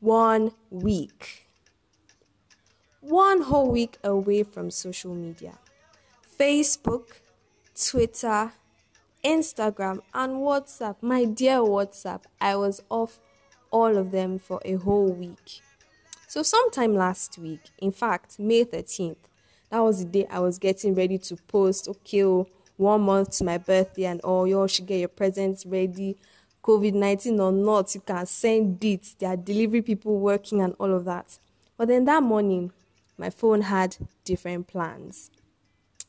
one week. One whole week away from social media. Facebook, Twitter, Instagram, and WhatsApp. My dear WhatsApp, I was off all of them for a whole week. So, sometime last week, in fact, May 13th, that was the day I was getting ready to post, okay, oh, one month to my birthday, and oh, all, you all should get your presents ready. COVID 19 or not, you can send it. There are delivery people working and all of that. But then that morning, my phone had different plans.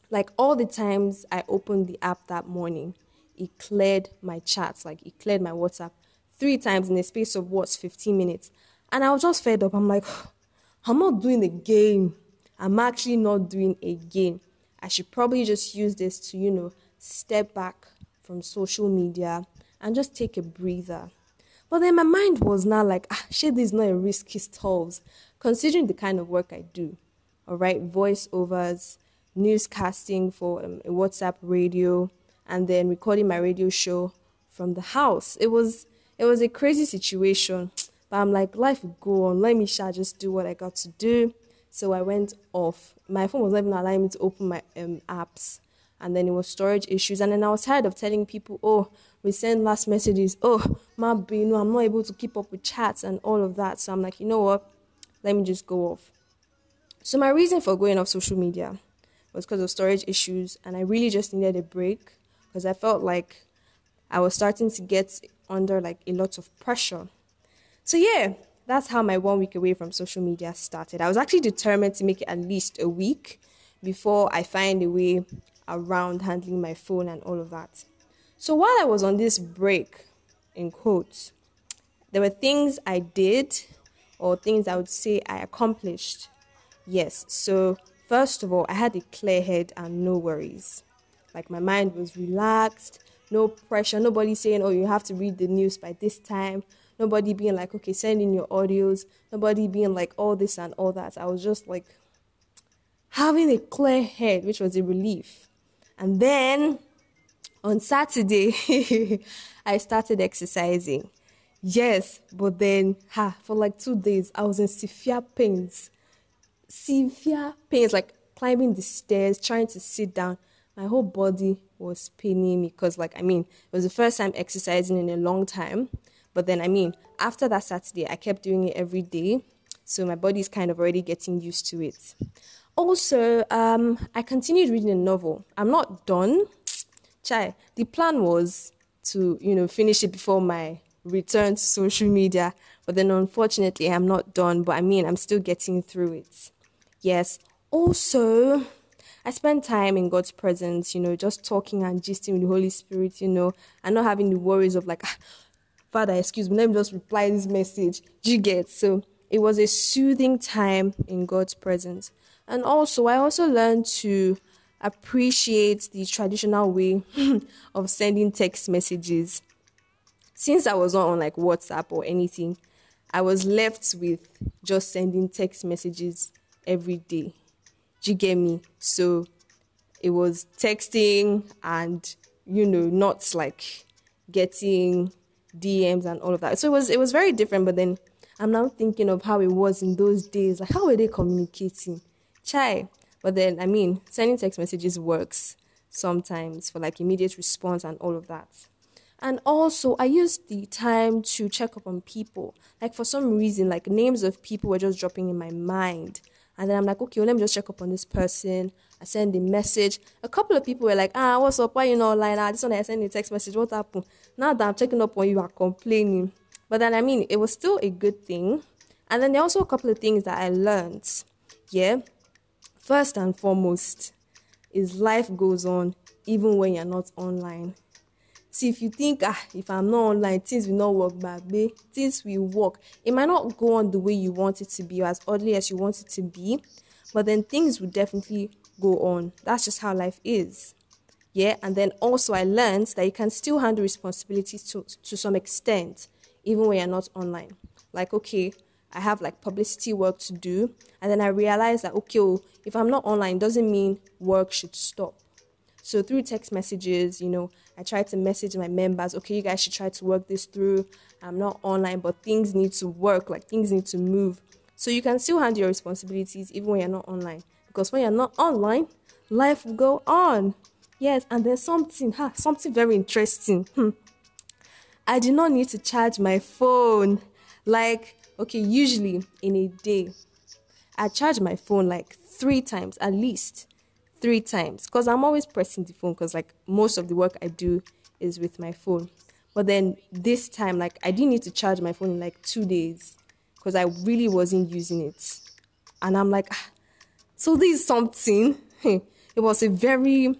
Like all the times I opened the app that morning, it cleared my chats, like it cleared my WhatsApp three times in a space of what's 15 minutes. And I was just fed up. I'm like, I'm not doing a game. I'm actually not doing a game. I should probably just use this to, you know, step back from social media and just take a breather. But then my mind was now like, ah, shit, this is not a risky stuff, considering the kind of work I do. All right, voiceovers, newscasting for um, WhatsApp radio, and then recording my radio show from the house. It was it was a crazy situation, but I'm like, life will go on. Let me shall just do what I got to do. So I went off. My phone was not even allowing me to open my um, apps, and then it was storage issues. And then I was tired of telling people, oh, we send last messages. Oh, my you know, I'm not able to keep up with chats and all of that. So I'm like, you know what? Let me just go off. So my reason for going off social media was because of storage issues, and I really just needed a break because I felt like I was starting to get under like a lot of pressure. So yeah, that's how my one week away from social media started. I was actually determined to make it at least a week before I find a way around handling my phone and all of that. So while I was on this break, in quotes, there were things I did or things I would say I accomplished. Yes, so first of all, I had a clear head and no worries. Like my mind was relaxed, no pressure, nobody saying, oh, you have to read the news by this time, nobody being like, okay, send in your audios, nobody being like all this and all that. I was just like having a clear head, which was a relief. And then on Saturday, I started exercising. Yes, but then ha, for like two days, I was in severe pains. Severe pains, like climbing the stairs, trying to sit down. My whole body was paining me because, like, I mean, it was the first time exercising in a long time. But then, I mean, after that Saturday, I kept doing it every day. So my body's kind of already getting used to it. Also, um, I continued reading a novel. I'm not done Chai, the plan was to, you know, finish it before my return to social media. But then unfortunately, I'm not done. But I mean, I'm still getting through it. Yes. Also, I spend time in God's presence, you know, just talking and gisting with the Holy Spirit, you know, and not having the worries of like, ah, Father, excuse me, let me just reply this message. Do you get? So it was a soothing time in God's presence. And also, I also learned to appreciate the traditional way of sending text messages. Since I was not on like WhatsApp or anything, I was left with just sending text messages every day. Do you get me? So it was texting and you know, not like getting DMs and all of that. So it was it was very different, but then I'm now thinking of how it was in those days. Like how were they communicating? Chai, but then, I mean, sending text messages works sometimes for like immediate response and all of that. And also, I used the time to check up on people. Like, for some reason, like names of people were just dropping in my mind. And then I'm like, okay, well, let me just check up on this person. I send a message. A couple of people were like, ah, what's up? Why you not online? Ah, this one I send a text message. What happened? Now that I'm checking up on you, are complaining. But then, I mean, it was still a good thing. And then there are also a couple of things that I learned. Yeah. First and foremost is life goes on even when you're not online. See, if you think, ah, if I'm not online, things will not work babe. Things will work. It might not go on the way you want it to be, or as oddly as you want it to be, but then things will definitely go on. That's just how life is. Yeah, and then also I learned that you can still handle responsibilities to, to some extent, even when you're not online. Like, okay, I have like publicity work to do. And then I realized that, okay, well, if I'm not online, doesn't mean work should stop. So through text messages, you know, I try to message my members, okay, you guys should try to work this through. I'm not online, but things need to work, like things need to move. So you can still handle your responsibilities even when you're not online. Because when you're not online, life will go on. Yes, and there's something, huh, something very interesting. Hmm. I do not need to charge my phone. Like, okay, usually in a day, I charge my phone like three times at least three times because I'm always pressing the phone because like most of the work I do is with my phone. But then this time, like I didn't need to charge my phone in like two days because I really wasn't using it. And I'm like, ah, so this is something. it was a very,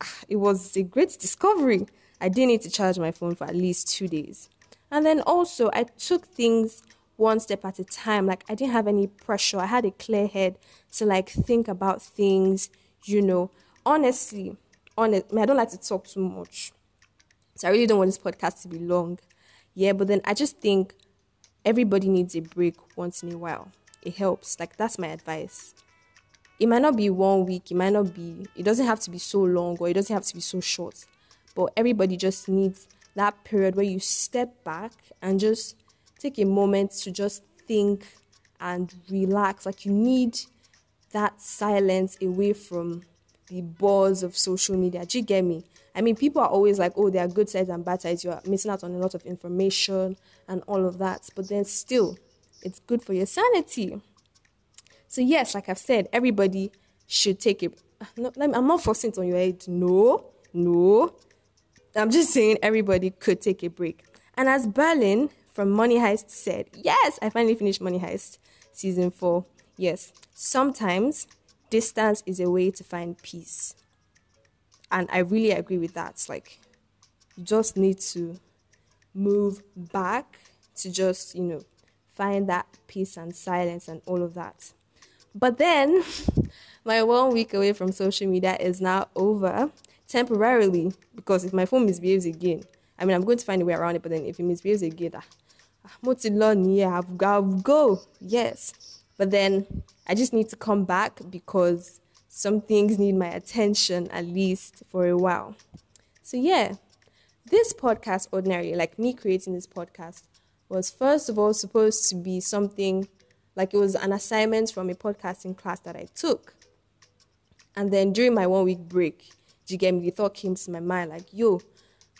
ah, it was a great discovery. I didn't need to charge my phone for at least two days. And then also, I took things one step at a time. Like I didn't have any pressure. I had a clear head to like think about things, you know. Honestly, honest, I, mean, I don't like to talk too much. So I really don't want this podcast to be long. Yeah, but then I just think everybody needs a break once in a while. It helps. Like that's my advice. It might not be one week, it might not be it doesn't have to be so long or it doesn't have to be so short. But everybody just needs that period where you step back and just take a moment to just think and relax. Like you need that silence away from the buzz of social media. Do you get me? I mean, people are always like, oh, there are good sides and bad sides. You are missing out on a lot of information and all of that. But then still, it's good for your sanity. So, yes, like I've said, everybody should take it. I'm not forcing it on your head. No, no. I'm just saying everybody could take a break. And as Berlin from Money Heist said, yes, I finally finished Money Heist season four. Yes, sometimes distance is a way to find peace. And I really agree with that. Like you just need to move back to just, you know, find that peace and silence and all of that. But then my one week away from social media is now over temporarily because if my phone misbehaves again, I mean, I'm going to find a way around it, but then if it misbehaves again, ah, mo ti lọ nìyẹn I've got go yes. But then I just need to come back because some things need my attention at least for a while. So yeah this podcast ordinary like me creating this podcast was first of all supposed to be something like it was an assignment from a podcasting class that I took. And then during my one week break you get me? The thought came to my mind like yo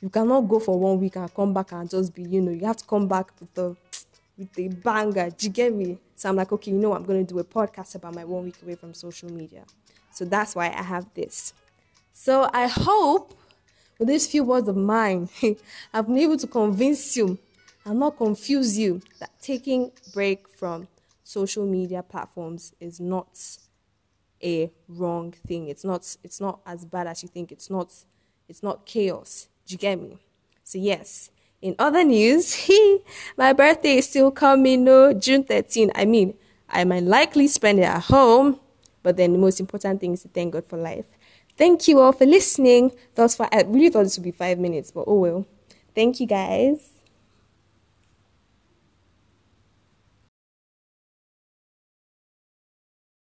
you cannot go for one week and come back and just be, you know, you have to come back with the with a banger. Do you get me? So I'm like, okay, you know, I'm gonna do a podcast about my one week away from social media. So that's why I have this. So I hope with these few words of mine, I've been able to convince you and not confuse you that taking break from social media platforms is not a wrong thing. It's not it's not as bad as you think. It's not it's not chaos. Do you get me? So, yes. In other news, he, my birthday is still coming, no, June 13. I mean, I might likely spend it at home, but then the most important thing is to thank God for life. Thank you all for listening. Thus far, I really thought this would be five minutes, but oh well. Thank you guys.